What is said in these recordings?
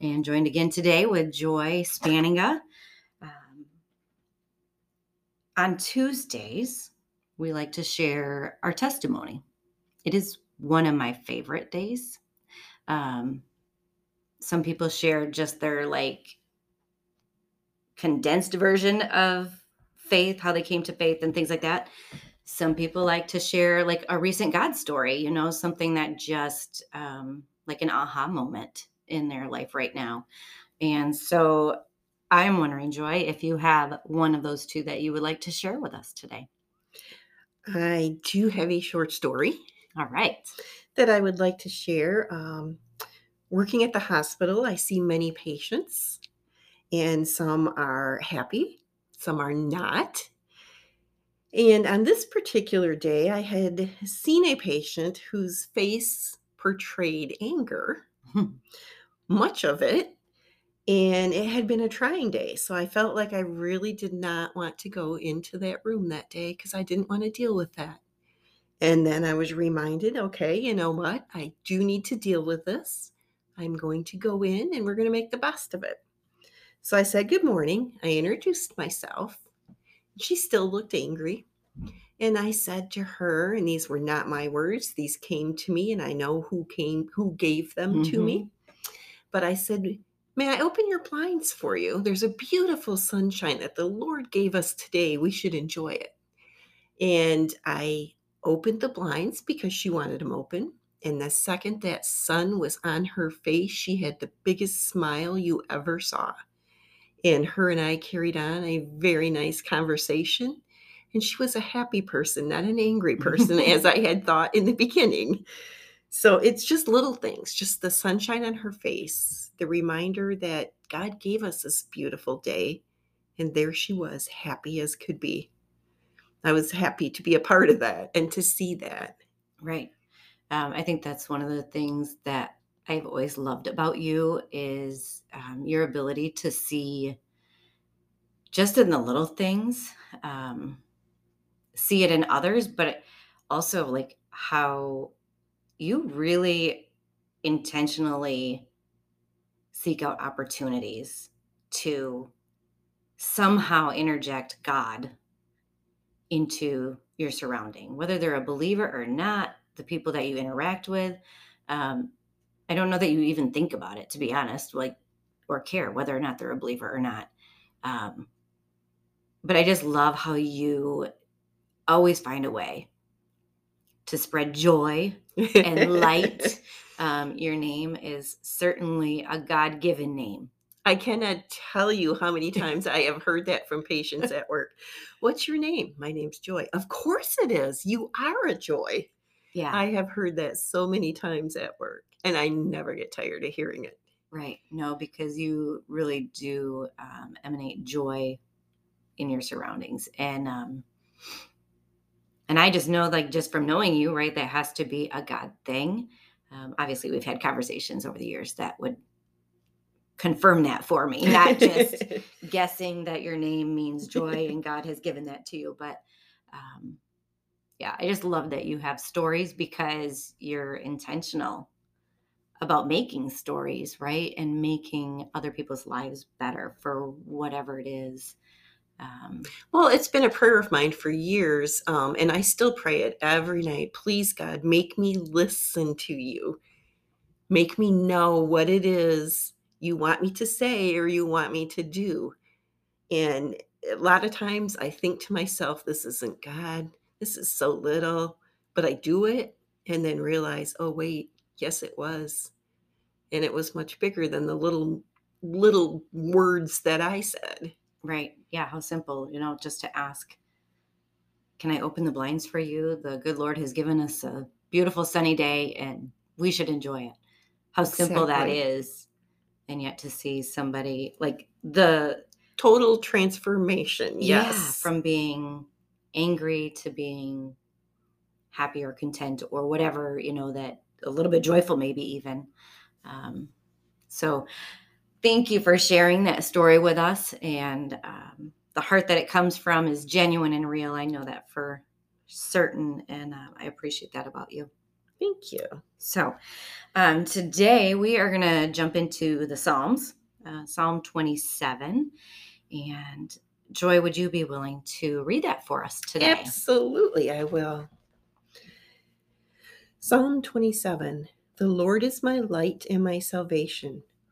and joined again today with Joy Spanninga. Um, on Tuesdays, we like to share our testimony. It is one of my favorite days. Um, some people share just their like condensed version of faith, how they came to faith, and things like that. Some people like to share like a recent God story, you know, something that just um, like an aha moment in their life right now. And so I'm wondering, Joy, if you have one of those two that you would like to share with us today. I do have a short story. All right. That I would like to share. Um, working at the hospital, I see many patients, and some are happy, some are not. And on this particular day, I had seen a patient whose face portrayed anger. Much of it. And it had been a trying day. So I felt like I really did not want to go into that room that day because I didn't want to deal with that. And then I was reminded okay, you know what? I do need to deal with this. I'm going to go in and we're going to make the best of it. So I said, Good morning. I introduced myself. She still looked angry. And I said to her, and these were not my words, these came to me, and I know who came, who gave them mm-hmm. to me. But I said, May I open your blinds for you? There's a beautiful sunshine that the Lord gave us today. We should enjoy it. And I opened the blinds because she wanted them open. And the second that sun was on her face, she had the biggest smile you ever saw. And her and I carried on a very nice conversation. And she was a happy person, not an angry person, as I had thought in the beginning. So it's just little things, just the sunshine on her face, the reminder that God gave us this beautiful day. And there she was, happy as could be. I was happy to be a part of that and to see that. Right. Um, I think that's one of the things that I've always loved about you is um, your ability to see just in the little things, um, see it in others, but also like how you really intentionally seek out opportunities to somehow interject God into your surrounding, whether they're a believer or not, the people that you interact with. Um, I don't know that you even think about it, to be honest, like, or care whether or not they're a believer or not. Um, but I just love how you always find a way to spread joy and light. um, your name is certainly a God given name. I cannot tell you how many times I have heard that from patients at work. What's your name? My name's Joy. Of course it is. You are a joy. Yeah. I have heard that so many times at work, and I never get tired of hearing it. Right. No, because you really do um, emanate joy in your surroundings. And um, and I just know, like, just from knowing you, right, that has to be a God thing. Um, obviously, we've had conversations over the years that would confirm that for me, not just guessing that your name means joy and God has given that to you. But um, yeah, I just love that you have stories because you're intentional about making stories, right? And making other people's lives better for whatever it is um, well, it's been a prayer of mine for years, um, and I still pray it every night. Please, God, make me listen to you. Make me know what it is you want me to say or you want me to do. And a lot of times I think to myself, this isn't God. This is so little, but I do it and then realize, oh, wait, yes, it was. And it was much bigger than the little, little words that I said. Right. Yeah. How simple, you know, just to ask, can I open the blinds for you? The good Lord has given us a beautiful sunny day and we should enjoy it. How simple exactly. that is. And yet to see somebody like the Total transformation. Yeah, Yes. from being angry to being happy or content or whatever, you know, that a little bit joyful, maybe even. Um, so, thank you for sharing that story with us. And um, the heart that it comes from is genuine and real. I know that for certain. And uh, I appreciate that about you. Thank you. So, um, today we are going to jump into the Psalms, uh, Psalm 27. And Joy, would you be willing to read that for us today? Absolutely, I will. Psalm 27 The Lord is my light and my salvation.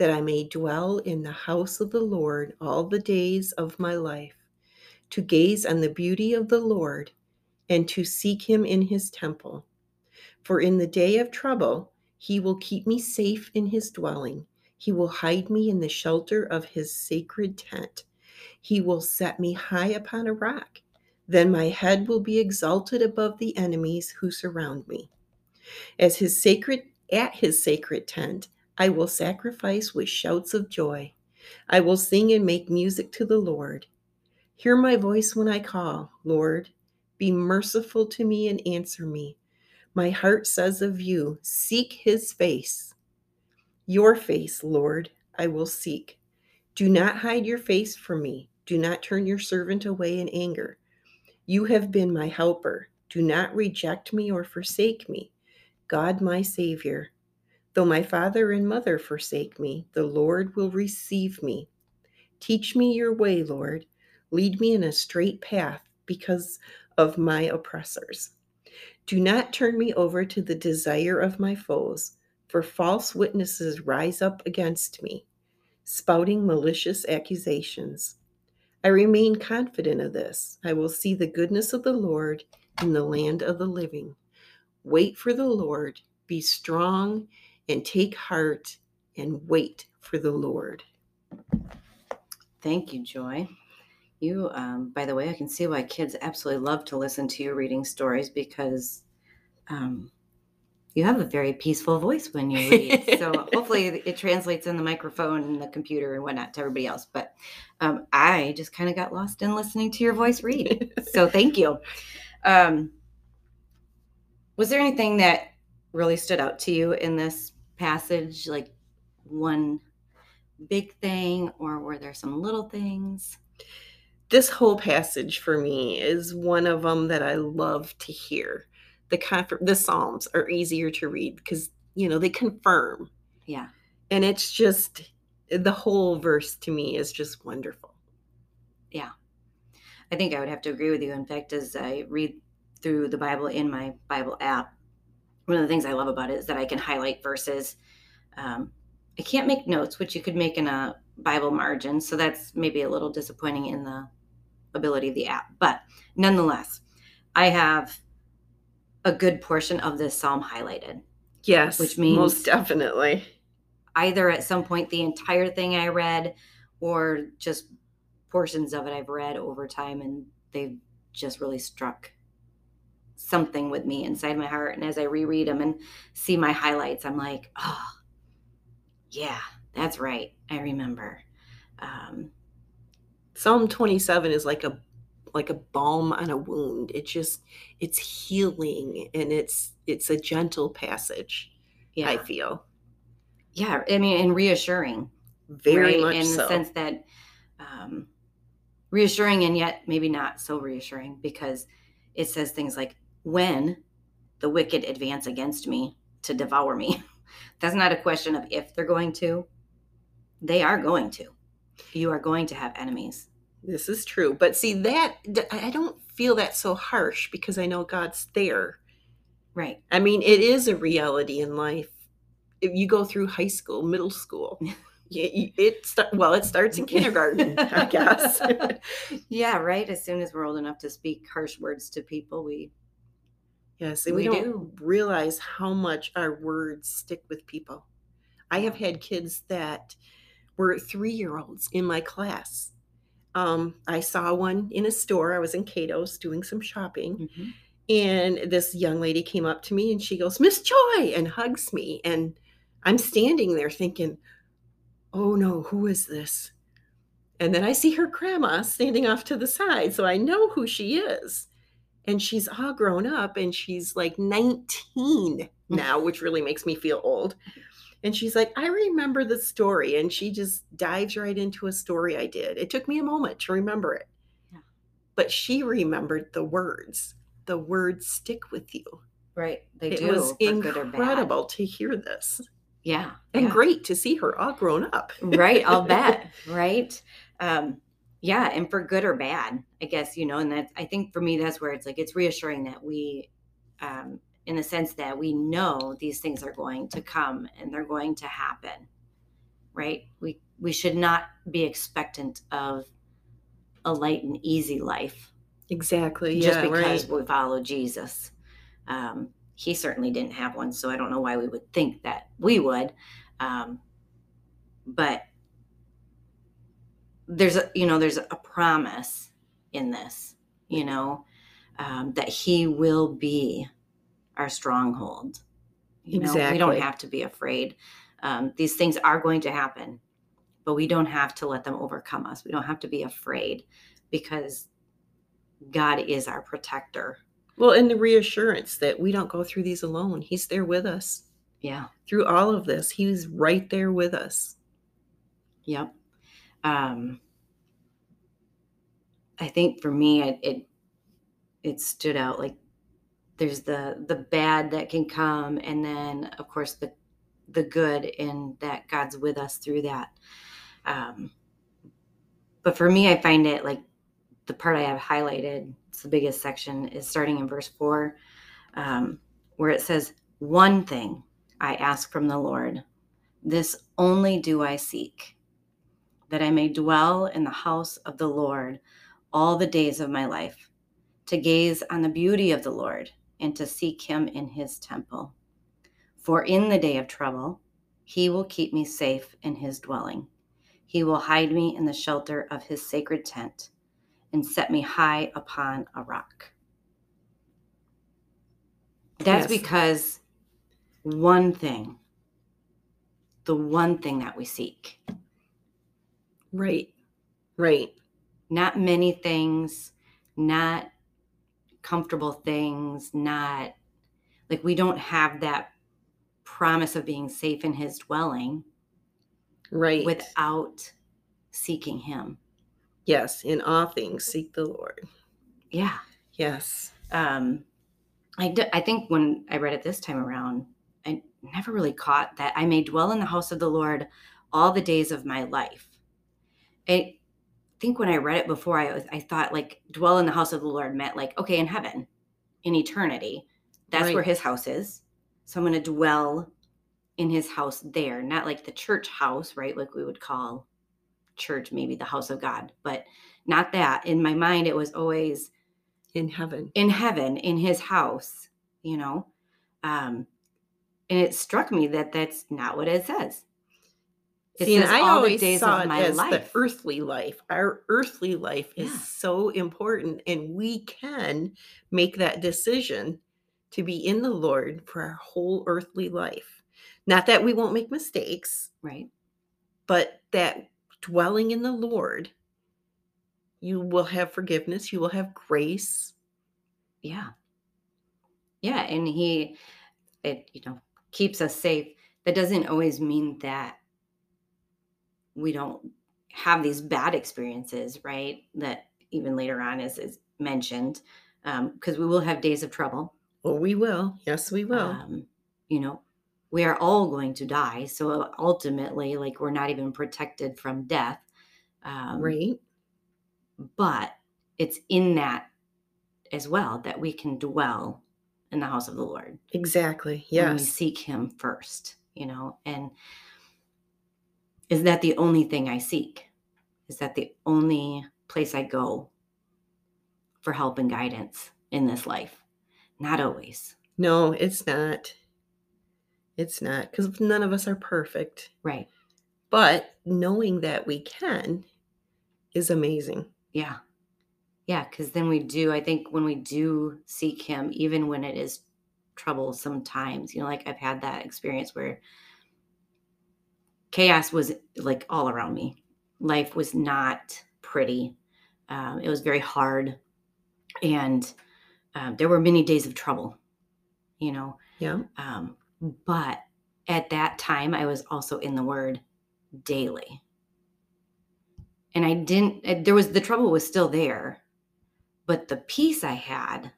that I may dwell in the house of the Lord all the days of my life, to gaze on the beauty of the Lord and to seek him in his temple. For in the day of trouble, he will keep me safe in his dwelling. He will hide me in the shelter of his sacred tent. He will set me high upon a rock. Then my head will be exalted above the enemies who surround me. As his sacred at his sacred tent, I will sacrifice with shouts of joy. I will sing and make music to the Lord. Hear my voice when I call, Lord. Be merciful to me and answer me. My heart says of you, Seek his face. Your face, Lord, I will seek. Do not hide your face from me. Do not turn your servant away in anger. You have been my helper. Do not reject me or forsake me. God, my Savior. Though my father and mother forsake me, the Lord will receive me. Teach me your way, Lord. Lead me in a straight path because of my oppressors. Do not turn me over to the desire of my foes, for false witnesses rise up against me, spouting malicious accusations. I remain confident of this. I will see the goodness of the Lord in the land of the living. Wait for the Lord, be strong, and take heart, and wait for the Lord. Thank you, Joy. You, um, by the way, I can see why kids absolutely love to listen to you reading stories because um, you have a very peaceful voice when you read. so hopefully it translates in the microphone and the computer and whatnot to everybody else. But um, I just kind of got lost in listening to your voice read. so thank you. Um, was there anything that really stood out to you in this passage? Like one big thing, or were there some little things? this whole passage for me is one of them that I love to hear. The conf- the Psalms are easier to read because you know they confirm, Yeah. and it's just the whole verse to me is just wonderful. Yeah. I think I would have to agree with you. In fact, as I read through the Bible in my Bible app, one of the things I love about it is that I can highlight verses. Um, I can't make notes, which you could make in a Bible margin. So that's maybe a little disappointing in the ability of the app. But nonetheless, I have a good portion of this psalm highlighted. Yes, Which means- most definitely. Either at some point the entire thing I read or just portions of it I've read over time and they've just really struck something with me inside my heart. And as I reread them and see my highlights, I'm like, oh, yeah, that's right. I remember. Um, Psalm 27 is like a like a balm on a wound. It just it's healing and it's it's a gentle passage. yeah, I feel yeah. I mean, and reassuring, very right? much in so. the sense that um, reassuring and yet maybe not so reassuring because it says things like, "When the wicked advance against me to devour me," that's not a question of if they're going to; they are going to. You are going to have enemies. This is true. But see that I don't feel that so harsh because I know God's there. Right. I mean, it is a reality in life. If you go through high school, middle school, It sta- well, it starts in kindergarten, I guess. yeah, right. As soon as we're old enough to speak harsh words to people, we Yes, and we, We don't do. realize how much our words stick with people. I have had kids that were three year olds in my class. Um, I saw one in a store. I was in Cato's doing some shopping, and this young lady came up to me and she goes, Miss Joy, and hugs me. And I'm standing there thinking, oh no, who is this? And then I see her grandma standing off to the side. So I know who she is. And she's all grown up and she's like 19 now, which really makes me feel old. And she's like, I remember the story. And she just dives right into a story I did. It took me a moment to remember it. Yeah. But she remembered the words. The words stick with you. right. They it do. was for good or bad. incredible to hear this Yeah. and yeah. great to see her all grown up. right i'll bet right um yeah and for good or bad i guess you know and that i think for me that's where it's like it's reassuring that we um in the sense that we know these things are going to come and they're going to happen right we we should not be expectant of a light and easy life Exactly. just yeah, because right. we follow jesus um he certainly didn't have one so i don't know why we would think that we would um but there's a you know there's a promise in this you know um, that he will be our stronghold you know we don't have to be afraid um, these things are going to happen but we don't have to let them overcome us we don't have to be afraid because god is our protector Well, and the reassurance that we don't go through these alone. He's there with us yeah through all of this. He's right there with us. Yep. Um, I think for me, it, it it stood out like there's the the bad that can come, and then of course the the good, and that God's with us through that. Um, but for me, I find it like the part I have highlighted. It's the biggest section is starting in verse four, um, where it says, "One thing I ask from the Lord, this only do I seek." That I may dwell in the house of the Lord all the days of my life, to gaze on the beauty of the Lord and to seek him in his temple. For in the day of trouble, he will keep me safe in his dwelling. He will hide me in the shelter of his sacred tent and set me high upon a rock. That's Yes. because one thing, the one thing that we seek, Right. Right. not many things, not comfortable things, not like we don't have that promise of being safe in his dwelling Right. without seeking him. yes, in all things seek the Lord. Yeah. Yes. Um I d- I think when I read it this time around, I never really caught that I may dwell in the house of the Lord all the days of my life. I think when I read it before, I was, I thought like dwell in the house of the Lord meant like okay in heaven, in eternity. That's where His house is. So I'm going to dwell in His house there, not like the church house, right? Like we would call church maybe the house of God, but not that. In my mind, it was always In heaven. in heaven in his house you know um and it struck me that that's not what it says it See, and says I all the always days saw of it my as life the earthly life. Our earthly life is Yeah. so important, and we can make that decision to be in the Lord for our whole earthly life. Not that we won't make mistakes, right but that dwelling in the Lord, you will have forgiveness, you will have grace. yeah yeah and he it you know keeps us safe that doesn't always mean that we don't have these bad experiences right that even later on is is mentioned because we will have days of trouble Oh, we will. Yes, we will. um, you know we are all going to die so ultimately like we're not even protected from death um, right? but it's in that as well that we can dwell in the house of the lord Exactly. when we Yes. seek him first you know and is that the only thing I seek? Is that the only place I go for help and guidance in this life? Not always. No, it's not. It's not because none of us are perfect. Right. But knowing that we can is amazing. Yeah. Yeah. Because then we do, I think when we do seek Him, even when it is troublesome times, you know, like I've had that experience where chaos was like all around me. Life was not pretty. Um, it was very hard. And um, there were many days of trouble, you know. Yeah. Um, but at that time, I was also in the Word daily. And I didn't, eh, there was the trouble was still there, but the peace I had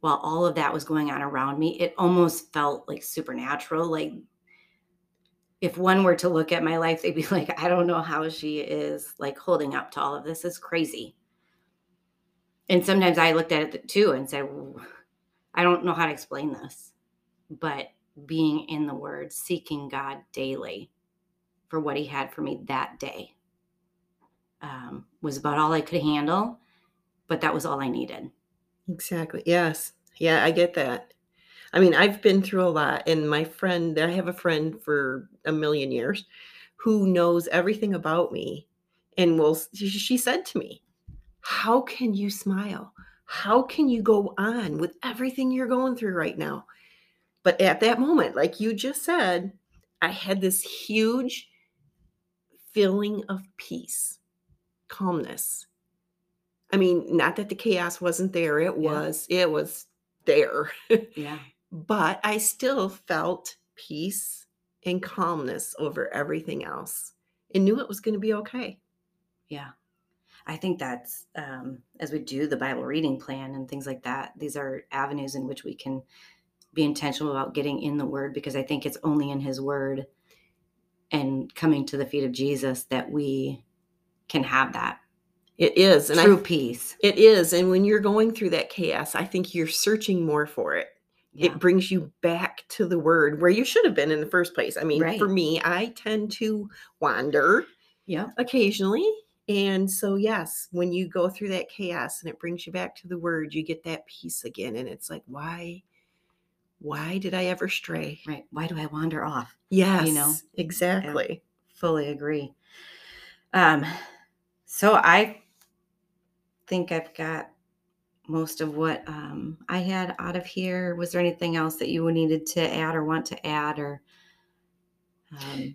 while all of that was going on around me, it almost felt like supernatural. Like if one were to look at my life, they'd be like, I don't know how she is like holding up to all of this. It's crazy. And sometimes I looked at it too and said, I don't know how to explain this. But being in the word, seeking God daily for what he had for me that day um, was about all I could handle. But that was all I needed. Exactly. Yes. Yeah, I get that. I mean, I've been through a lot, and my friend, I have a friend for a million years who knows everything about me. And will, she said to me, How can you smile? How can you go on with everything you're going through right now? But at that moment, like you just said, I had this huge feeling of peace, calmness. I mean, not that the chaos wasn't there, it Yeah. was, it was there. Yeah. But I still felt peace and calmness over everything else and knew it was going to be okay. Yeah. I think that's um, as we do the Bible reading plan and things like that, these are avenues in which we can be intentional about getting in the Word because I think it's only in His Word and coming to the feet of Jesus that we can have that It is. And true I, peace. it is. And when you're going through that chaos, I think you're searching more for it. Yeah. It brings you back to the word where you should have been in the first place. I mean, for me, I tend to wander yeah. occasionally. And so, yes, when you go through that chaos and it brings you back to the word, you get that peace again. And it's like, why, why did I ever stray? Right. Why do I wander off? Yes, You know? exactly. Fully agree. Um, so I think I've got most of what um, I had out of here. Was there anything else that you needed to add or want to add or? Um,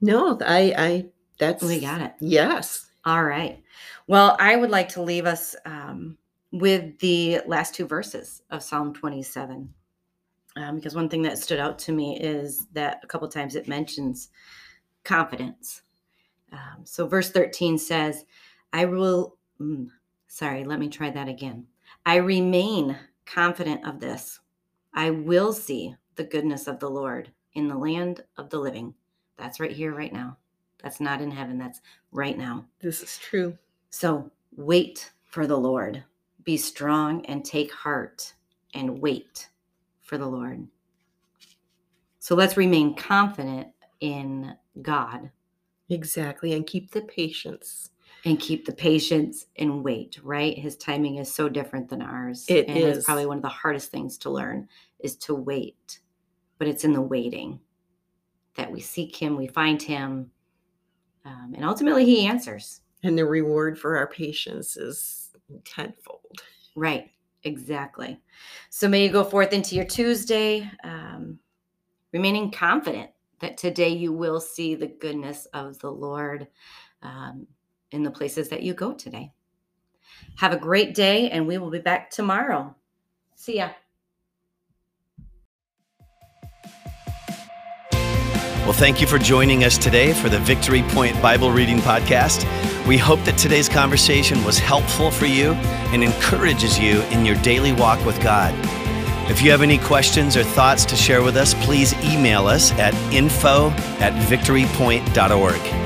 No, I, I, that's, we got it. yes. All right. Well, I would like to leave us um, with the last two verses of Psalm 27. Um, because one thing that stood out to me is that a couple times it mentions confidence. Um, so, verse 13 says, I will, mm, sorry, let me try that again. I remain confident of this. I will see the goodness of the Lord in the land of the living. That's right here, right now. That's not in heaven. That's right now. This is true. So wait for the Lord. Be strong and take heart and wait for the Lord. So let's remain confident in God Exactly. And keep the patience. And keep the patience and wait, right? His timing is so different than ours. It and is. it's probably one of the hardest things to learn is to wait. But it's in the waiting that we seek him, we find him, um, and ultimately he answers. And the reward for our patience is tenfold. Right, exactly. So may you go forth into your Tuesday, um, remaining confident that today you will see the goodness of the Lord um, in the places that you go today. Have a great day, and we will be back tomorrow. See ya. Well, thank you for joining us today for the Victory Point Bible Reading Podcast. We hope that today's conversation was helpful for you and encourages you in your daily walk with God. If you have any questions or thoughts to share with us, please email us at info at victorypoint.org.